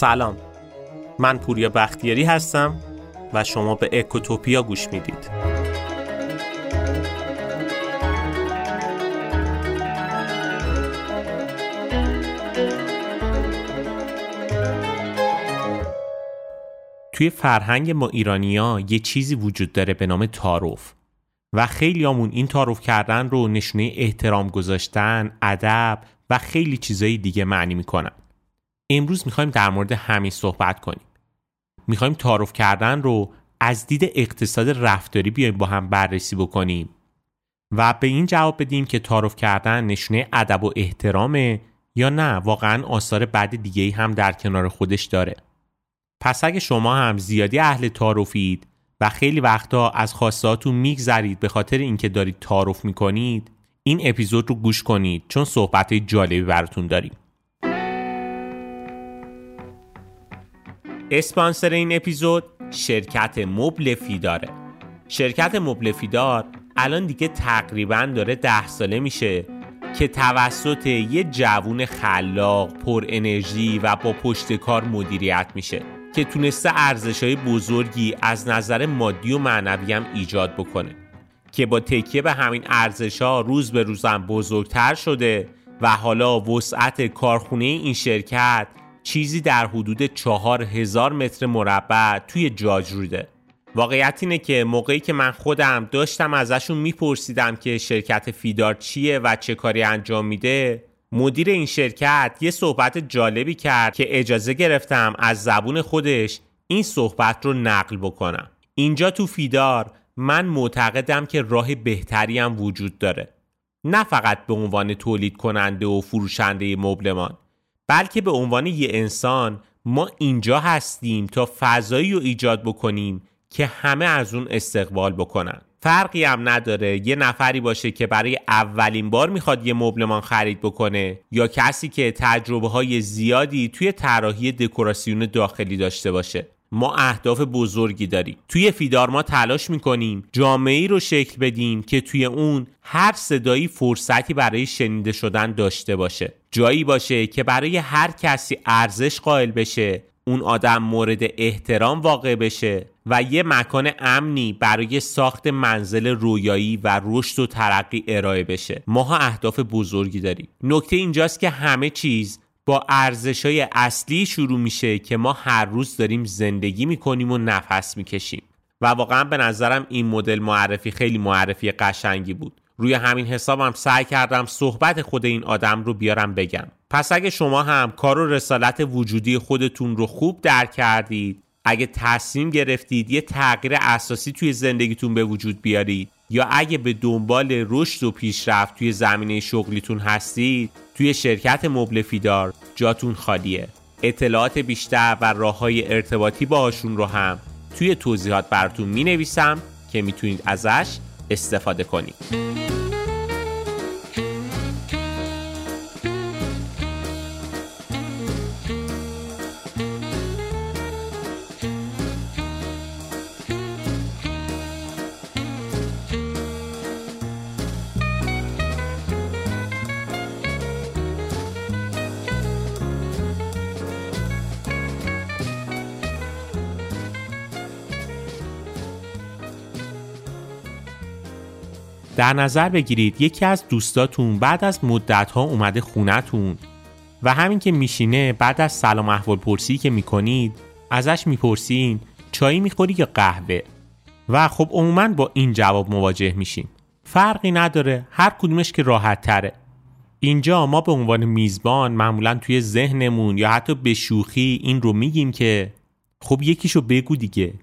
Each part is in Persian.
سلام من پوریا بختیاری هستم و شما به اکوتوپیا گوش می‌دید توی فرهنگ ما ایرانیا یه چیزی وجود داره به نام تعارف و خیلی همون این تعارف کردن رو نشونه احترام گذاشتن، ادب و خیلی چیزایی دیگه معنی می‌کنن. امروز می‌خوایم در مورد همین صحبت کنیم. می‌خوایم تعارف کردن رو از دید اقتصاد رفتاری بیایم با هم بررسی بکنیم و به این جواب بدیم که تعارف کردن نشونه ادب و احترامه یا نه واقعا آثار بد دیگه هم در کنار خودش داره. پس اگه شما هم زیادی اهل تعارفید و خیلی وقتا از خواستهاتون میگذرید به خاطر اینکه دارید تعارف می‌کنید این اپیزود رو گوش کنید چون صحبت جالبی براتون داریم اسپانسر این اپیزود شرکت مبل فیداره. شرکت مبل فیدار الان دیگه تقریبا داره ده ساله میشه که توسط یه جوون خلاق پر انرژی و با پشت کار مدیریت میشه که تونسته ارزش های بزرگی از نظر مادی و معنوی هم ایجاد بکنه که با تکیه به همین ارزش ها روز به روزم بزرگتر شده و حالا وسعت کارخونه این شرکت چیزی در حدود چهار هزار متر مربع توی جاج روده. واقعیت اینه که موقعی که من خودم داشتم ازشون میپرسیدم که شرکت فیدار چیه و چه کاری انجام میده مدیر این شرکت یه صحبت جالبی کرد که اجازه گرفتم از زبون خودش این صحبت رو نقل بکنم. اینجا تو فیدار من معتقدم که راه بهتری هم وجود داره. نه فقط به عنوان تولید کننده و فروشنده مبلمان. بلکه به عنوان یه انسان ما اینجا هستیم تا فضایی رو ایجاد بکنیم که همه از اون استقبال بکنن. فرقی هم نداره یه نفری باشه که برای اولین بار می‌خواد یه مبلمان خرید بکنه یا کسی که تجربه های زیادی توی طراحی دکوراسیون داخلی داشته باشه. ما اهداف بزرگی داریم. توی فیدار ما تلاش می‌کنیم جامعه ای رو شکل بدیم که توی اون هر صدایی فرصتی برای شنیده شدن داشته باشه. جایی باشه که برای هر کسی ارزش قائل بشه اون آدم مورد احترام واقع بشه و یه مکان امنی برای ساخت منزل رویایی و رشد و ترقی ارائه بشه. ماها اهداف بزرگی داریم. نکته اینجاست که همه چیز با ارزش های اصلی شروع میشه که ما هر روز داریم زندگی می‌کنیم و نفس می‌کشیم. و واقعا به نظرم این مدل معرفی خیلی معرفی قشنگی بود. روی همین حسابم سعی کردم صحبت خود این آدم رو بیارم بگم. پس اگه شما هم کار و رسالت وجودی خودتون رو خوب درک کردید اگه تصمیم گرفتید یه تغییر اساسی توی زندگیتون به وجود بیارید یا اگه به دنبال رشد و پیشرفت توی زمینه شغلیتون هستید توی شرکت مبل فیدار جاتون خالیه. اطلاعات بیشتر و راه های ارتباطی باهاشون رو هم توی توضیحات براتون می نویسم که می‌تونید ازش استفاده کنید. در نظر بگیرید یکی از دوستاتون بعد از مدت ها اومده خونتون و همین که میشینه بعد از سلام احوال پرسی که می‌کنید ازش می‌پرسین چایی می‌خوری یا قهوه؟ و خب عموما با این جواب مواجه میشیم. فرقی نداره هر کدومش که راحت تره اینجا ما به عنوان میزبان معمولا توی ذهنمون یا حتی به شوخی این رو میگیم که خب یکیشو بگو دیگه.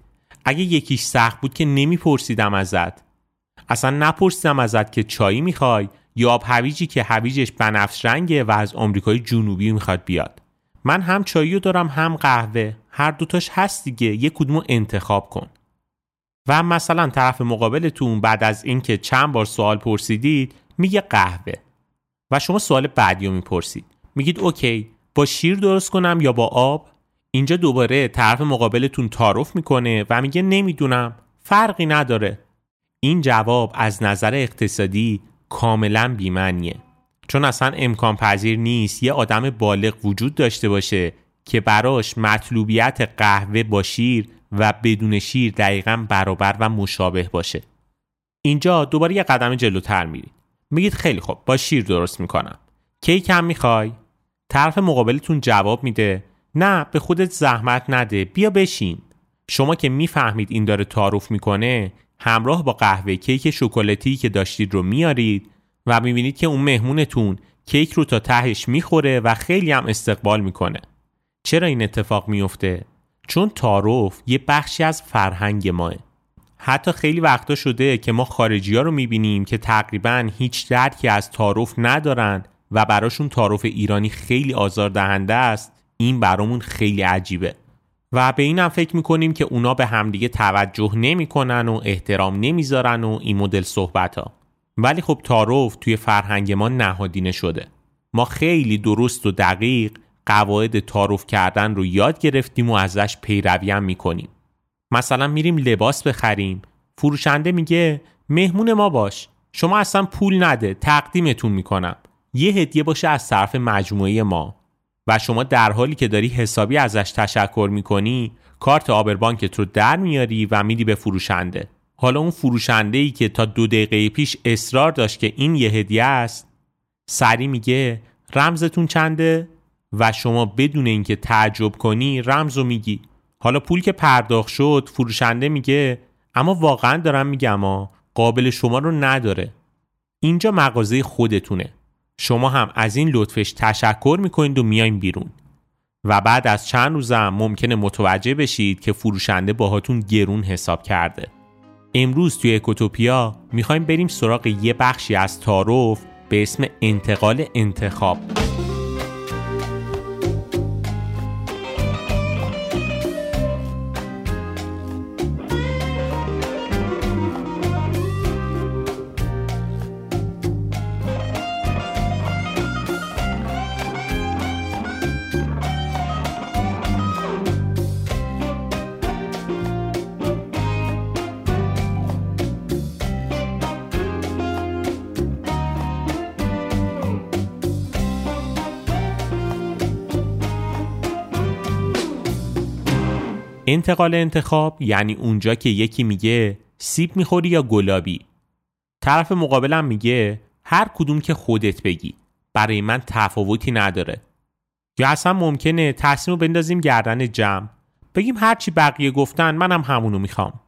اگه یکیش سخت بود که نمیپرسیدم ازت. اصلا نپرسیدم ازت که چایی می‌خوای یا آب هویجی که هویجش بنفش رنگه و از آمریکای جنوبی می‌خواد بیاد. من هم چایی رو دارم هم قهوه. هر دوتاش هست دیگه. یه کدومو انتخاب کن. و مثلا طرف مقابلتون بعد از اینکه چند بار سوال پرسیدید میگه قهوه. و شما سوال بعدی رو می‌پرسید. میگید اوکی با شیر درست کنم یا با آب؟ اینجا دوباره طرف مقابلتون تعارف می‌کنه و میگه نمی‌دونم. فرقی نداره. این جواب از نظر اقتصادی کاملا بیمنیه چون اصلا امکان پذیر نیست یه آدم بالغ وجود داشته باشه که براش مطلوبیت قهوه با شیر و بدون شیر دقیقا برابر و مشابه باشه. اینجا دوباره یه قدم جلوتر میرید. میگید خیلی خوب با شیر درست می‌کنم. کیک هم می‌خوای؟ طرف مقابلتون جواب میده نه به خودت زحمت نده بیا بشین. شما که می‌فهمید این داره تعارف می‌کنه همراه با قهوه کیک شکلاتی که داشتید رو میارید و می‌بینید که اون مهمونتون کیک رو تا تهش می‌خوره و خیلی هم استقبال می‌کنه. چرا این اتفاق میفته چون تعارف یه بخشی از فرهنگ ماه. حتی خیلی وقتا شده که ما خارجی ها رو می‌بینیم که تقریبا هیچ درکی از تعارف ندارن و براشون تعارف ایرانی خیلی آزار دهنده است. این برامون خیلی عجیبه. و به اینم فکر می‌کنیم که اونا به همدیگه توجه نمی‌کنن و احترام نمی‌ذارن و این مدل صحبت ها ولی خب تعارف توی فرهنگ ما نهادینه شده. ما خیلی درست و دقیق قواعد تعارف کردن رو یاد گرفتیم و ازش پیروی هم می‌کنیم. مثلا میریم لباس بخریم. فروشنده میگه مهمون ما باش. شما اصلا پول نده. تقدیمتون می‌کنم. یه هدیه باشه از طرف مجموعه ما. و شما در حالی که داری حسابی ازش تشکر می‌کنی کارت آبربانکت رو در میاری و میدی به فروشنده. حالا اون فروشنده ای که تا دو دقیقه پیش اصرار داشت که این یه هدیه است سری میگه رمزتون چنده؟ و شما بدون اینکه تعجب کنی رمز رو میگی. حالا پول که پرداخت شد فروشنده میگه اما واقعا دارم میگم قابل شما رو نداره. اینجا مغازه خودتونه. شما هم از این لطفش تشکر می‌کنید و میایم بیرون. و بعد از چند روزم ممکنه متوجه بشید که فروشنده باهاتون گرون حساب کرده. امروز توی اکوتوپیا می‌خوایم بریم سراغ یه بخشی از تعارف به اسم انتقال انتخاب. انتقال انتخاب یعنی اونجا که یکی میگه سیب می‌خوری یا گلابی. طرف مقابلم میگه هر کدوم که خودت بگی. برای من تفاوتی نداره. یا اصلا ممکنه تصمیم رو بندازیم گردن جمع. بگیم هرچی بقیه گفتن منم همونو می‌خوام.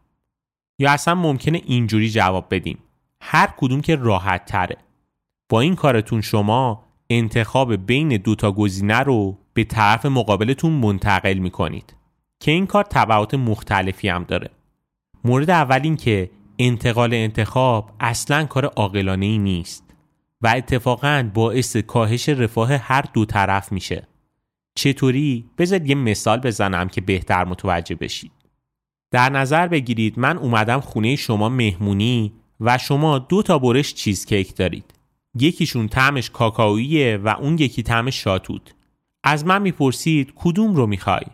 یا اصلا ممکنه اینجوری جواب بدیم. هر کدوم که راحت تره. با این کارتون شما انتخاب بین دوتا گزینه رو به طرف مقابلتون منتقل می‌کنید. که این کار تبعات مختلفی هم داره. مورد اول این که انتقال انتخاب اصلا کار عاقلانه ای نیست و اتفاقا باعث کاهش رفاه هر دو طرف میشه. چطوری؟ بذار یه مثال بزنم که بهتر متوجه بشید. در نظر بگیرید من اومدم خونه شما مهمونی و شما دو تا برش چیزکیک دارید. یکیشون طعمش کاکائویه و اون یکی طعمش شاتوت از من می‌پرسید کدوم رو می‌خوای؟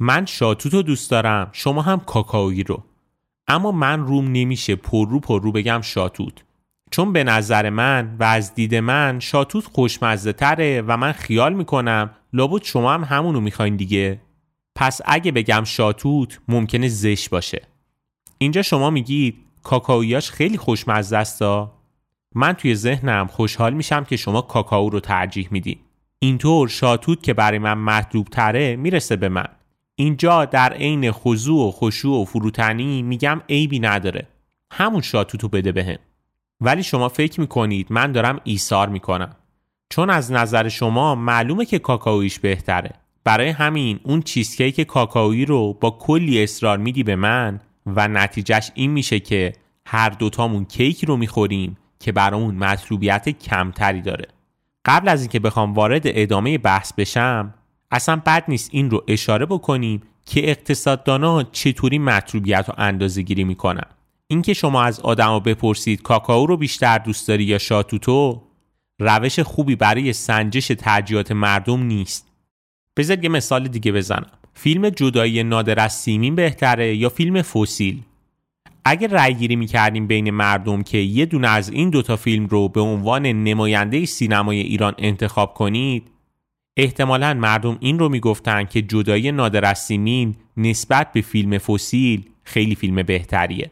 من شاتوت رو دوست دارم. شما هم کاکائویی رو. اما من روم نمیشه. پر رو پر رو بگم شاتوت. چون به نظر من و از دید من شاتوت خوشمزه تره و من خیال می‌کنم لابد شما هم همونو می‌خواین دیگه. پس اگه بگم شاتوت ممکنه زش باشه. اینجا شما میگید کاکائویاش خیلی خوشمزه است من توی ذهنم خوشحال میشم که شما کاکائو رو ترجیح میدی. اینطور شاتوت که برای من مطلوب تره می‌رسه به من. اینجا در عین خضوع و خشوع و فروتنی میگم عیبی نداره. همون شاتوتو بده بهم. ولی شما فکر می‌کنید من دارم ایثار می‌کنم. چون از نظر شما معلومه که کاکائویش بهتره. برای همین اون چیزکیک کاکائویی رو با کلی اصرار میدی به من و نتیجهش این میشه که هر دوتامون کیک رو می‌خوریم که برامون مطلوبیت کمتری داره. قبل از اینکه بخوام وارد ادامه بحث بشم اصلا بد نیست این رو اشاره بکنیم که اقتصاددانا چطوری مطلوبیت رو اندازه گیری می‌کنن. اینکه شما از آدما بپرسید کاکائو رو بیشتر دوست داری یا شاتوتو روش خوبی برای سنجش ترجیحات مردم نیست. بذار یه مثال دیگه بزنم. فیلم جدایی نادر از سیمین بهتره یا فیلم فسیل اگر رأی گیری می‌کردیم بین مردم که یه دونه از این دوتا فیلم رو به عنوان نماینده سینمای ایران انتخاب کنید احتمالا مردم این رو می‌گفتن که جدایی نادر از سیمین نسبت به فیلم فسیل خیلی فیلم بهتریه.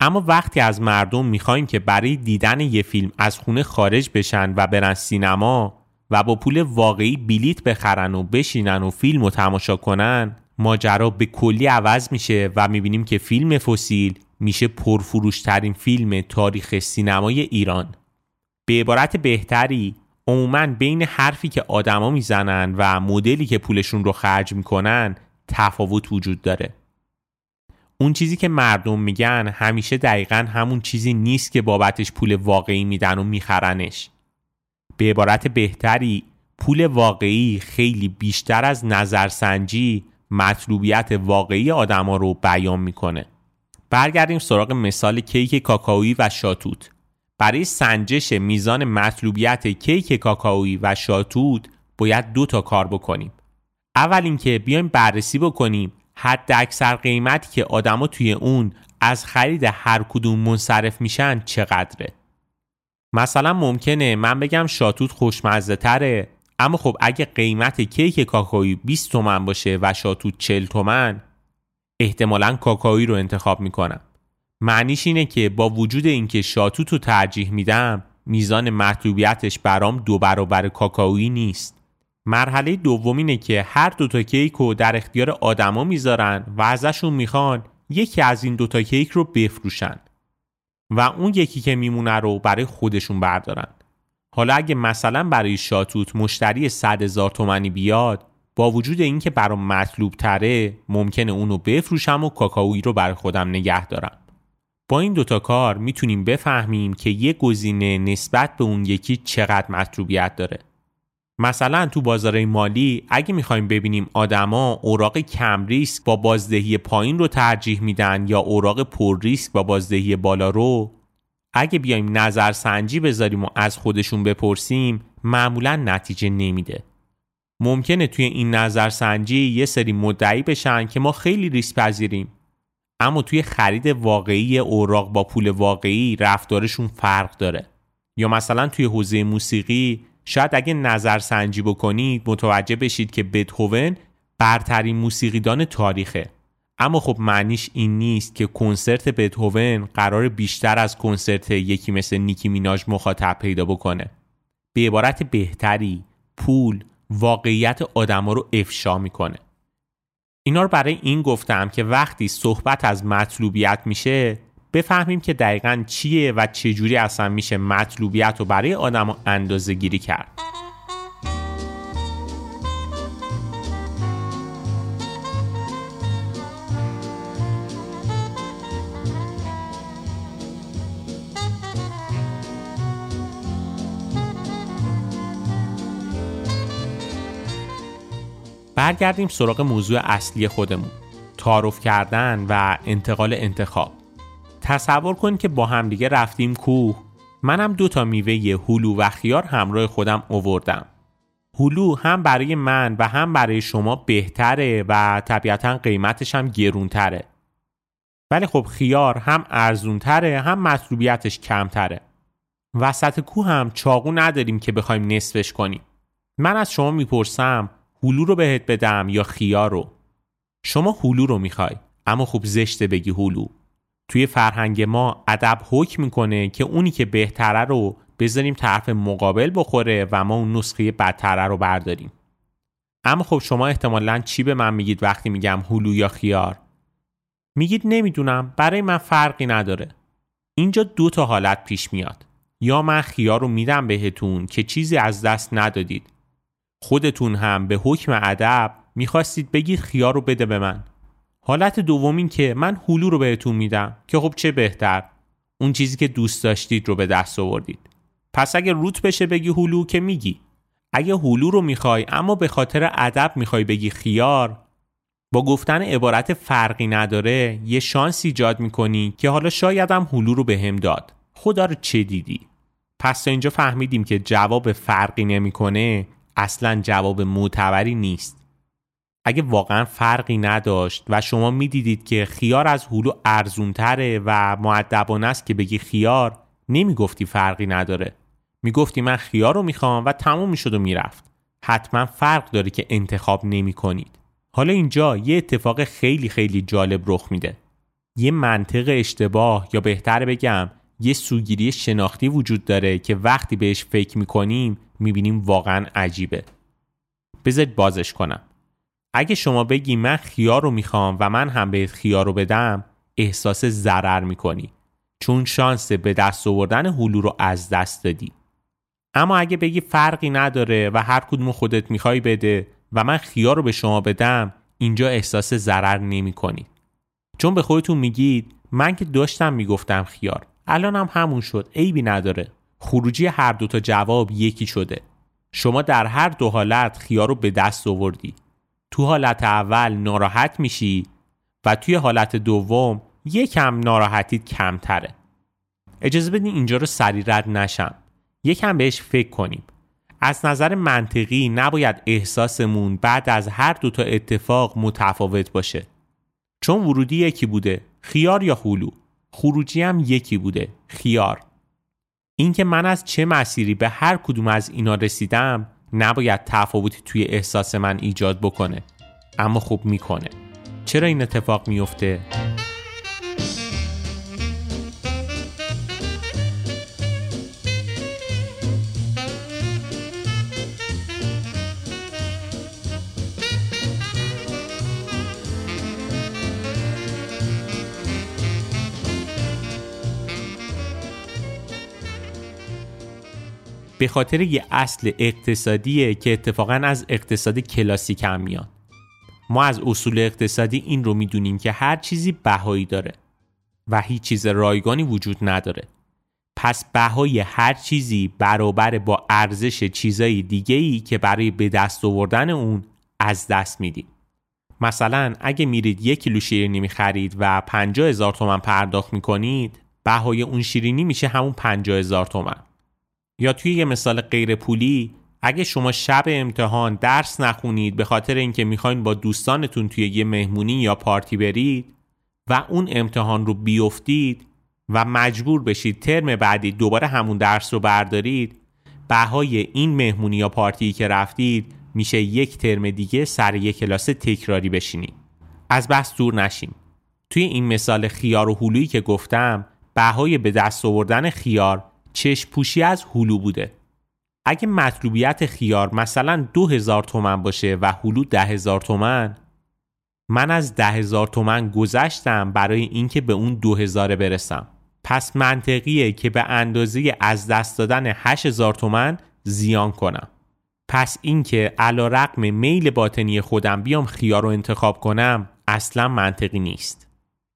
اما وقتی از مردم می‌خوایم که برای دیدن یه فیلم از خونه خارج بشن و برن سینما و با پول واقعی بلیت بخرن و بشینن و فیلم رو تماشا کنن ماجرا به کلی عوض میشه و می‌بینیم که فیلم فسیل میشه پرفروشترین فیلم تاریخ سینمای ایران. به عبارت بهتری عموما بین حرفی که آدما می‌زنن و مدلی که پولشون رو خرج می‌کنن تفاوت وجود داره. اون چیزی که مردم میگن همیشه دقیقا همون چیزی نیست که بابتش پول واقعی میدن و میخرنش. به عبارت بهتری پول واقعی خیلی بیشتر از نظرسنجی مطلوبیت واقعی آدما رو بیان می‌کنه. برگردیم سراغ مثال کیک کاکائویی و شاتوت. برای سنجش میزان مطلوبیت کیک کاکائویی و شاتوت باید دو تا کار بکنیم. اول اینکه بیایم بررسی بکنیم حد اکثر قیمتی که آدما توی اون از خرید هر کدوم منصرف میشن چقدره. مثلا ممکنه من بگم شاتوت خوشمزه تره اما خب اگه قیمت کیک کاکایی 20 تومن باشه و شاتوت 40 تومن احتمالا کاکایی رو انتخاب می‌کنم. معنیش اینه که با وجود اینکه شاتوت رو ترجیح میدم میزان مطلوبیتش برام دو برابر کاکائویی نیست. مرحله دوم اینه که هر دوتا کیک رو در اختیار آدما می‌ذارن و ازشون می‌خوان یکی از این دوتا کیک رو بفروشن و اون یکی که میمونه رو برای خودشون بردارن. حالا اگه مثلا برای شاتوت مشتری 100 هزار تومنی بیاد با وجود اینکه برام مطلوب تره ممکنه اونو بفروشم و کاکائویی رو برای خودم نگه دارم. با این دوتا کار می‌تونیم بفهمیم که یه گزینه نسبت به اون یکی چقدر مطلوبیت داره. مثلا تو بازار مالی اگه می‌خوایم ببینیم آدما اوراق کم ریسک با بازدهی پایین رو ترجیح میدن یا اوراق پر ریسک با بازدهی بالا رو اگه بیایم نظر سنجی بذاریم و از خودشون بپرسیم معمولا نتیجه نمیده. ممکنه توی این نظر سنجی یه سری مدعی بشن که ما خیلی ریسک پذیریم. اما توی خرید واقعی اوراق با پول واقعی رفتارشون فرق داره. یا مثلا توی حوزه موسیقی شاید اگه نظر سنجی بکنید متوجه بشید که بتهوون برترین موسیقیدان تاریخه. اما خب معنیش این نیست که کنسرت بتهوون قرار بیشتر از کنسرت یکی مثل نیکی میناژ مخاطب پیدا بکنه. به عبارت بهتری پول واقعیت آدما رو افشا می‌کنه. اینا رو برای این گفتم که وقتی صحبت از مطلوبیت میشه بفهمیم که دقیقا چیه و چجوری اصلا میشه مطلوبیت رو برای آدم اندازه گیری کرد. برگردیم سراغ موضوع اصلی خودمون. تعارف کردن و انتقال انتخاب. تصور کن که با همدیگه رفتیم کوه. منم دو تا میوه هلو و خیار همراه خودم اووردم هلو هم برای من و هم برای شما بهتره و طبیعتا قیمتش هم گرونتره. ولی خب خیار هم ارزونتره هم مطلوبیتش کمتره. وسط کوه هم چاقو نداریم که بخوایم نصفش کنیم. من از شما می‌پرسم هلو رو بهت بدم یا خیار رو؟ شما هلو رو می‌خوای اما خوب زشته بگی هلو. توی فرهنگ ما ادب حکم می‌کنه که اونی که بهتره رو بذاریم طرف مقابل بخوره و ما اون نسخه بدتره رو برداریم. اما خب شما احتمالا چی به من میگید وقتی میگم هلو یا خیار؟ میگید نمی‌دونم برای من فرقی نداره. اینجا دو تا حالت پیش میاد. یا من خیار رو میدم بهتون که چیزی از دست ندادید. خودتون هم به حکم ادب می‌خواستید بگید خیار رو بده به من. حالت دوم که من هلو رو بهتون میدم که خب چه بهتر؟ اون چیزی که دوست داشتید رو به دست آوردید. پس اگه روت بشه بگی هلو که میگی. اگه هلو رو می‌خوای اما به خاطر ادب می‌خوای بگی خیار با گفتن عبارت فرقی نداره یه شانس ایجاد می‌کنی که حالا شایدم هلو رو به هم داد. خدا رو چه دیدی؟ پس تا اینجا فهمیدیم که جواب فرقی نمی‌کنه. اصلا جواب معتبری نیست اگه واقعا فرقی نداشت و شما می‌دیدید که خیار از هلو ارزونتره و معدبانه است که بگی خیار نمی‌گفتی فرقی نداره می‌گفتی من خیار رو می‌خوام و تموم می‌شد و می‌رفت حتما فرق داره که انتخاب نمی کنید. حالا اینجا یه اتفاق خیلی خیلی جالب رخ میده. یه منطق اشتباه یا بهتر بگم یه سوگیری شناختی وجود داره که وقتی بهش فکر می‌کنیم می‌بینیم واقعا عجیبه. بذارید بازش کنم. اگه شما بگی من خیار رو می‌خوام و من هم بهت خیار رو بدم احساس ضرر می‌کنی چون شانس به دست آوردن هلو رو از دست دادی اما اگه بگی فرقی نداره و هر کدوم خودت می‌خوای بده و من خیار رو به شما بدم اینجا احساس ضرر نمی کنید. چون به خودتون میگید من که داشتم می‌گفتم خیار الان هم همون شد عیبی نداره. خروجی هر دوتا جواب یکی شده. شما در هر دو حالت خیار رو به دست آوردی. تو حالت اول ناراحت میشی و توی حالت دوم یکم ناراحتیت کمتره. اجازه بدین اینجا رو سری رد نشم. یکم بهش فکر کنیم. از نظر منطقی نباید احساسمون بعد از هر دوتا اتفاق متفاوت باشه. چون ورودی یکی بوده خیار یا خلو خروجی هم یکی بوده خیار اینکه من از چه مسیری به هر کدوم از اینا رسیدم نباید تفاوتی توی احساس من ایجاد بکنه اما خوب می‌کنه چرا این اتفاق میفته؟ به خاطر یه اصل اقتصادیه که اتفاقا از اقتصاد کلاسیک هم میاد ما از اصول اقتصادی این رو می‌دونیم که هر چیزی بهایی داره و هیچ چیز رایگانی وجود نداره. پس بهای هر چیزی برابر با ارزش چیزای دیگه ای که برای به دست آوردن اون از دست میدیم. مثلا اگه میرید یک کیلو شیرینی می‌خرید و 50 هزار تومن پرداخت می‌کنید بهای اون شیرینی میشه همون 50 هزار تومن. یا توی یه مثال غیر پولی اگه شما شب امتحان درس نخونید به خاطر اینکه می‌خواین با دوستانتون توی یه مهمونی یا پارتی برید و اون امتحان رو بیفتید و مجبور بشید ترم بعدی دوباره همون درس رو بردارید بهای این مهمونی یا پارتی که رفتید میشه یک ترم دیگه سر یک کلاس تکراری بشینید از بس دور نشیم توی این مثال خیار و هلویی که گفتم بهای به دست آوردن خیار چشم پوشی از هلو بوده. اگه مطلوبیت خیار مثلا دو هزار تومن باشه و هلو ده هزار تومن من از ده هزار تومن گذشتم برای اینکه به اون دو هزاره برسم. پس منطقیه که به اندازه از دست دادن هشت هزار تومن زیان کنم. پس اینکه علا رقم میل باطنی خودم بیام خیار رو انتخاب کنم اصلا منطقی نیست.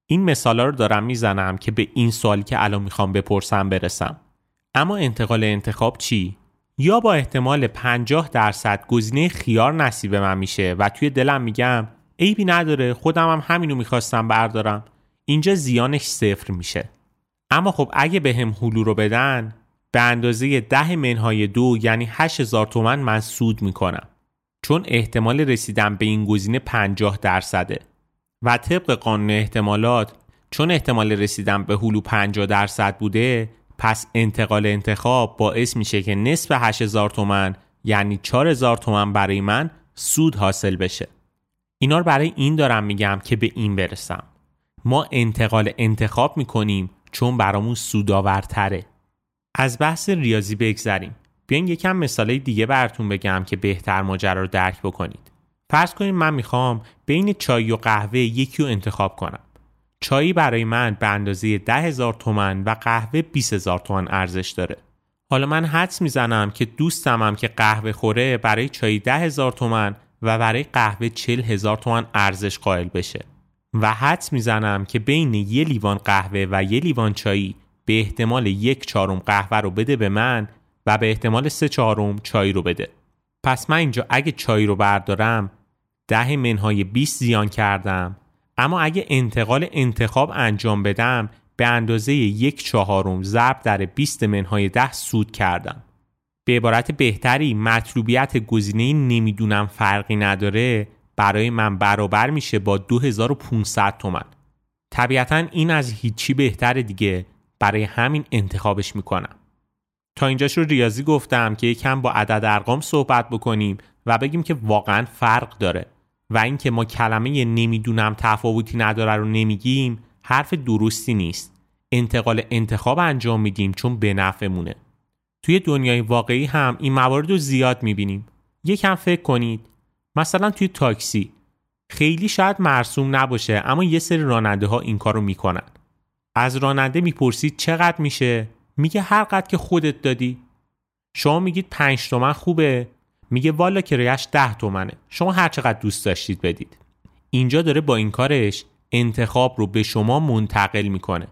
این مثالا رو دارم می‌زنم که به این سوالی که الان می‌خوام بپرسم برسم. اما انتقال انتخاب چی؟ یا با احتمال 50 درصد گزینه خیار نصیب من میشه و توی دلم میگم عیبی نداره خودم هم همینو می‌خواستم بردارم. اینجا زیانش صفر میشه. اما خب اگه به هم هلو رو بدن به اندازه ده منهای دو یعنی 8000 تومن من سود می‌کنم. چون احتمال رسیدن به این گزینه 50 درصده. و طبق قانون احتمالات چون احتمال رسیدن به هلو 50 درصد بوده پس انتقال انتخاب باعث میشه که نصف 8000 تومن یعنی 4000 تومن برای من سود حاصل بشه. اینا رو برای این دارم میگم که به این برسم. ما انتقال انتخاب می‌کنیم چون برامون سودآورتره. از بحث ریاضی بگذریم. بیاین یکم مثالای دیگه براتون بگم که بهتر ماجرا رو درک بکنید. فرض کنید من می‌خوام بین چای و قهوه یکی رو انتخاب کنم. چایی برای من به اندازه ده تومن و قهوه 20 هزار تومن ارزش داره. حالا من حدس می‌زنم که دوستمم که قهوه خوره برای چای ده تومن و برای قهوه چل هزار تومن ارزش قائل بشه. و حدس می‌زنم که بین یه لیوان قهوه و یه لیوان چایی به احتمال یک چهارم قهوه رو بده به من و به احتمال سه چهارم چای رو بده. پس من اینجا اگه چای رو بردارم ده منهای 20 زیان کردم اما اگه انتقال انتخاب انجام بدم به اندازه یک چهارم ضرب در 20 منهای ده سود کردم. به عبارت بهتری مطلوبیت گزینه نمی‌دونم فرقی نداره برای من برابر میشه با 2500 تومن طبیعتا این از هیچی بهتر دیگه برای همین انتخابش می‌کنم. تا اینجاش رو ریاضی گفتم که یکم با عدد ارقام صحبت بکنیم و بگیم که واقعا فرق داره. و اینکه ما کلمه نمی‌دونم تفاوتی نداره رو نمیگیم حرف درستی نیست. انتقال انتخاب انجام میدیم چون به نفعمونه. توی دنیای واقعی هم این موارد رو زیاد می‌بینیم. یکم فکر کنید. مثلا توی تاکسی. خیلی شاید مرسوم نباشه اما یه سری راننده ها این کارو می‌کنن. از راننده می‌پرسید چقدر میشه؟ میگه هر قد که خودت دادی. شما میگید پنج تومن خوبه. میگه والا کرایش ده تومنه. شما هر چقدر دوست داشتید بدید. اینجا داره با این کارش انتخاب رو به شما منتقل می‌کنه.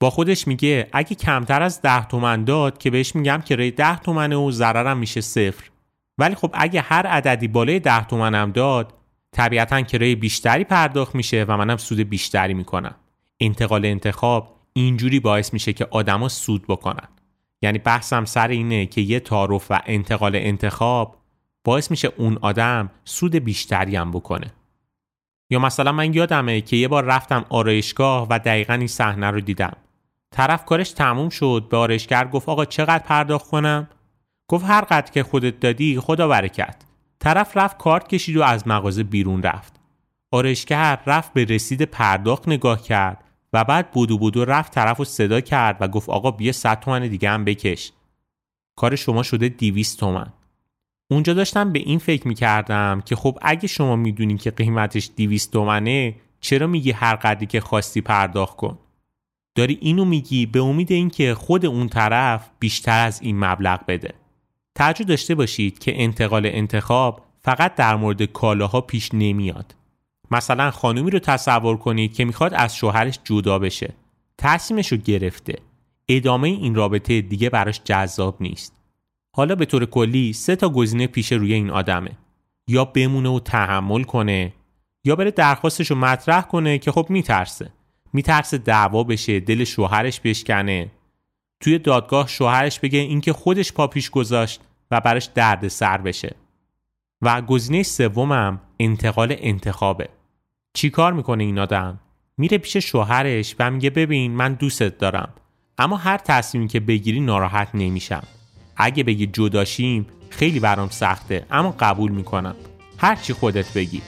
با خودش میگه اگه کمتر از ده تومن داد که بهش میگم کرایه ده تومنه و ضررم میشه صفر. ولی خب اگه هر عددی بالای ده تومنم داد طبیعتا کرایه بیشتری پرداخت میشه و منم سود بیشتری می‌کنم. انتقال انتخاب اینجوری باعث میشه که آدما سود بکنن. یعنی بحثم سر اینه که یه تعارف و انتقال انتخاب باعث میشه اون آدم سود بیشتری هم بکنه. یا مثلا من یادمه که یه بار رفتم آرایشگاه و دقیقا این صحنه رو دیدم. طرف کارش تموم شد به آرایشگر گفت آقا چقدر پرداخت کنم؟ گفت هر قدر که خودت دادی خدا برکت. طرف رفت کارت کشید و از مغازه بیرون رفت. آرایشگر رفت به رسید پرداخت نگاه کرد و بعد بودو بودو رفت طرف و صدا کرد و گفت آقا بیا 100 تومن دیگه هم بکش. کار شما شده 200 تومن. اونجا داشتم به این فکر می‌کردم که خب اگه شما می‌دونین که قیمتش 200 تومنه چرا میگی هر قدری که خواستی پرداخت کن؟ داری اینو میگی به امید اینکه خود اون طرف بیشتر از این مبلغ بده. توجه داشته باشید که انتقال انتخاب فقط در مورد کالاها پیش نمیاد. مثلا خانومی رو تصور کنید که می‌خواد از شوهرش جدا بشه. تصمیمش رو گرفته. ادامه این رابطه دیگه براش جذاب نیست. حالا به طور کلی سه تا گزینه پیش روی این آدمه. یا بمونه و تحمل کنه یا بره درخواستش رو مطرح کنه که خب میترسه. میترسه دعوا بشه دل شوهرش بشکنه. توی دادگاه شوهرش بگه اینکه خودش پا پیش گذاشت و براش درد سر بشه. و گزینه سومم انتقال انتخابه. چی کار می‌کنه این آدم؟ میره پیش شوهرش و میگه ببین من دوستت دارم اما هر تصمیمی که بگیری ناراحت نمیشم. اگه بگی جداشیم خیلی برام سخته اما قبول می‌کنم. هر چی خودت بگی.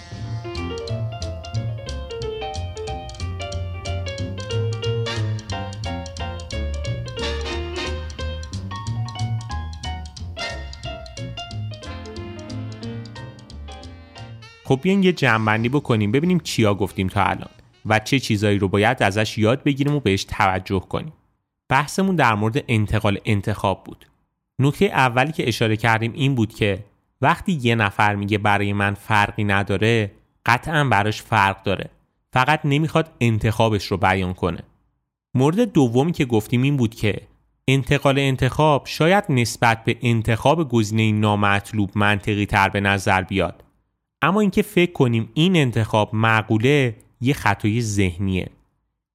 خب بیاین یه جمعبندی بکنیم ببینیم چیا گفتیم تا الان و چه چیزایی رو باید ازش یاد بگیریم و بهش توجه کنیم. بحثمون در مورد انتقال انتخاب بود. نکته اولی که اشاره کردیم این بود که وقتی یه نفر میگه برای من فرقی نداره قطعا براش فرق داره. فقط نمی‌خواد انتخابش رو بیان کنه. مورد دومی که گفتیم این بود که انتقال انتخاب شاید نسبت به انتخاب گزینه نامطلوب منطقی تر به نظر بیاد. اما اینکه فکر کنیم این انتخاب معقوله یه خطای ذهنیه.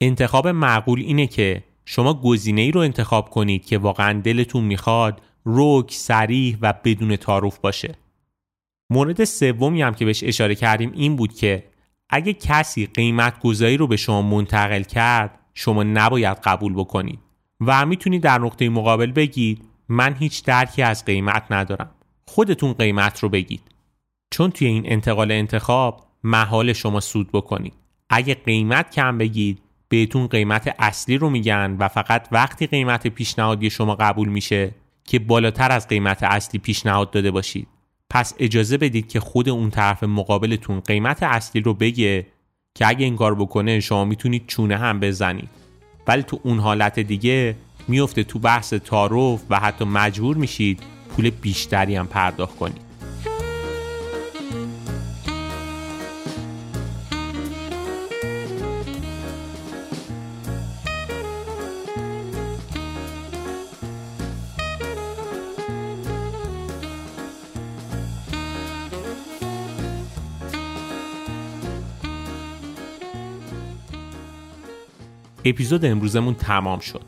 انتخاب معقول اینه که شما گزینه ای رو انتخاب کنید که واقعا دلتون می‌خواد روک، سریح و بدون تعارف باشه. مورد سومی هم که بهش اشاره کردیم این بود که اگه کسی قیمت گذاری رو به شما منتقل کرد شما نباید قبول بکنید. و می‌تونید در نقطه مقابل بگید من هیچ درکی از قیمت ندارم. خودتون قیمت رو بگید. چون توی این انتقال انتخاب محال شما سود بکنید. اگه قیمت کم بگید بهتون قیمت اصلی رو میگن و فقط وقتی قیمت پیشنهادی شما قبول میشه که بالاتر از قیمت اصلی پیشنهاد داده باشید. پس اجازه بدید که خود اون طرف مقابلتون قیمت اصلی رو بگه که اگه این کار بکنه شما می‌تونید چونه هم بزنید. ولی تو اون حالت دیگه میفته تو بحث تعارف و حتی مجبور میشید پول بیشتری هم پرداخت کنید. اپیزود امروزمون تمام شد.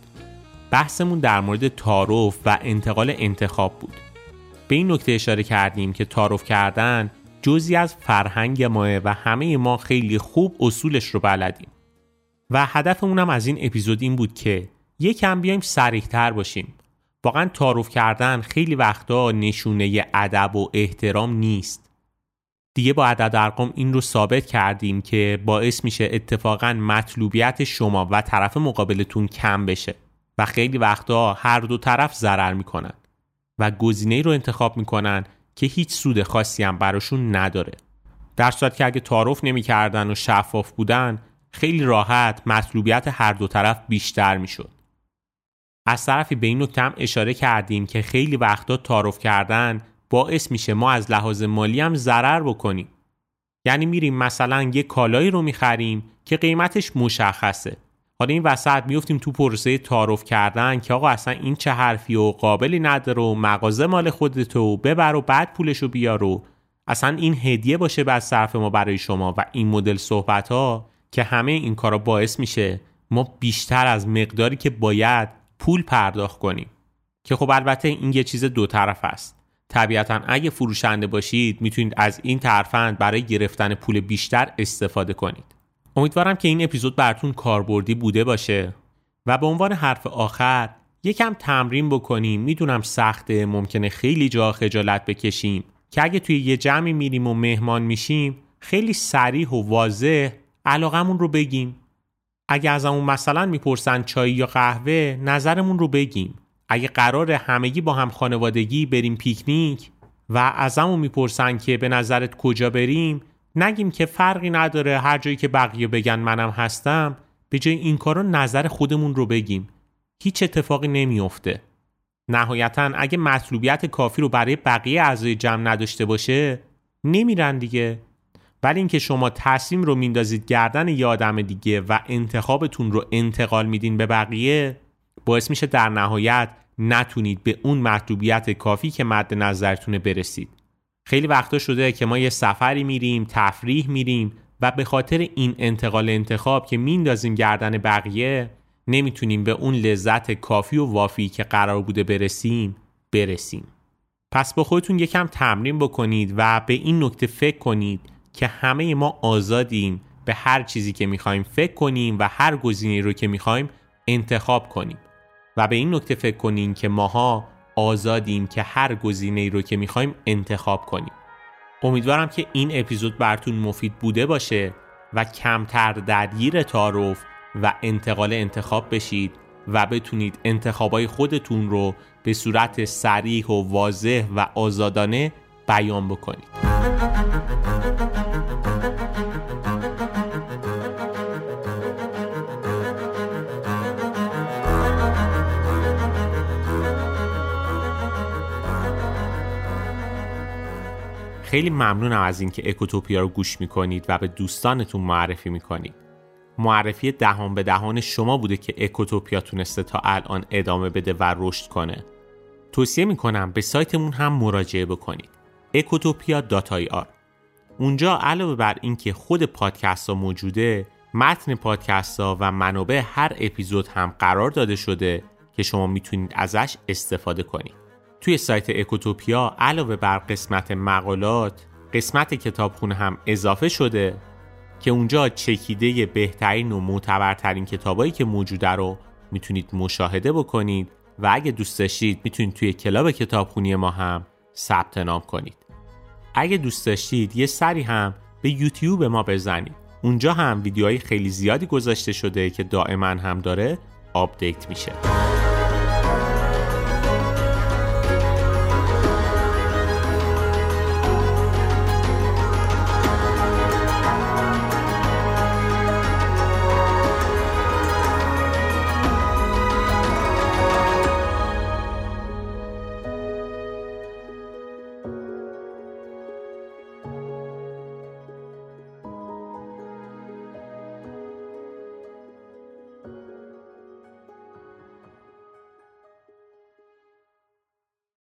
بحثمون در مورد تعارف و انتقال انتخاب بود. به این نکته اشاره کردیم که تعارف کردن جزی از فرهنگ ماه و همه ما خیلی خوب اصولش رو بلدیم. و هدفمون هم از این اپیزود این بود که یکم بیایم سریحتر باشیم. واقعا تعارف کردن خیلی وقتا نشونه ادب و احترام نیست. دیگه با عدد ارقام این رو ثابت کردیم که باعث میشه اتفاقا مطلوبیت شما و طرف مقابلتون کم بشه و خیلی وقتا هر دو طرف ضرر می‌کنن و گزینه رو انتخاب می‌کنن که هیچ سود خاصی هم براشون نداره. در صورت که اگه تعارف نمی‌کردن و شفاف بودن خیلی راحت مطلوبیت هر دو طرف بیشتر می‌شد. از طرفی به این نکته هم اشاره کردیم که خیلی وقتا تعارف کردن باعث میشه ما از لحاظ مالی هم ضرر بکنیم. یعنی میریم مثلا یه کالایی رو می‌خریم که قیمتش مشخصه. حالا این وسط میفتیم تو پروسه تعارف کردن که آقا اصلا این چه حرفی و قابلی نداره و مغازه مال خودتو ببر و بعد پولشو بیار و اصلا این هدیه باشه بعد صرف ما برای شما و این مدل صحبت ها که همه این کارا باعث میشه ما بیشتر از مقداری که باید پول پرداخت کنیم. که خب البته این یه چیز دو طرف است. طبیعتا اگه فروشنده باشید می‌تونید از این ترفند برای گرفتن پول بیشتر استفاده کنید. امیدوارم که این اپیزود براتون کاربردی بوده باشه. و به عنوان حرف آخر یکم تمرین بکنیم. می‌دونم سخته ممکنه خیلی جا خجالت بکشیم. که اگه توی یه جمعی میریم و مهمان میشیم خیلی سریح و واضح علاقمون رو بگیم. اگه ازمون مثلا می‌پرسن چای یا قهوه نظرمون رو بگیم. اگه قرار همگی با هم خانوادگی بریم پیکنیک و ازمون می‌پرسن که به نظرت کجا بریم نگیم که فرقی نداره هر جایی که بقیه بگن منم هستم به جای این کارا نظر خودمون رو بگیم. هیچ اتفاقی نمیافته. نهایتا اگه مطلوبیت کافی رو برای بقیه اعضای جمع نداشته باشه نمیرن دیگه. ولی اینکه شما تصمیم رو میندازید گردن یه آدم دیگه و انتخابتون رو انتقال میدین به بقیه باعث میشه در نهایت نتونید به اون مطلوبیت کافی که مد نظرتونه برسید. خیلی وقتا شده که ما یه سفری میریم تفریح میریم و به خاطر این انتقال انتخاب که میندازیم گردن بقیه نمی‌تونیم به اون لذت کافی و وافی که قرار بوده برسیم برسیم. پس با خودتون یکم تمرین بکنید و به این نکته فکر کنید که همه ما آزادیم به هر چیزی که می‌خوایم فکر کنیم و هر گزینه رو که می‌خوایم انتخاب کنیم. و به این نکته فکر کنیم که ماها آزادیم که هر گزینه رو که می‌خوایم انتخاب کنیم. امیدوارم که این اپیزود براتون مفید بوده باشه و کمتر درگیر تعارف و انتقال انتخاب بشید و بتونید انتخابای خودتون رو به صورت سریح و واضح و آزادانه بیان بکنید. خیلی ممنونم از اینکه اکوتوپیا رو گوش می‌کنید و به دوستانتون معرفی می‌کنید. معرفی دهان به دهان شما بوده که اکوتوپیا تونسته تا الان ادامه بده و رشد کنه. توصیه می‌کنم به سایتمون هم مراجعه بکنید. ekotopia.ir اونجا علاوه بر اینکه خود پادکست ها موجوده متن پادکست ها و منابع هر اپیزود هم قرار داده شده که شما می‌تونید ازش استفاده کنید. توی سایت اکوتوپیا علاوه بر قسمت مقالات قسمت کتابخونه هم اضافه شده که اونجا چکیده بهترین و معتبرترین کتابایی که موجوده رو می‌تونید مشاهده بکنید و اگه دوست داشتید می‌تونید توی کلاب کتابخونی ما هم ثبت نام کنید. اگه دوست داشتید یه سری هم به یوتیوب ما بزنید. اونجا هم ویدیوهای خیلی زیادی گذاشته شده که دائما هم داره آپدیت میشه.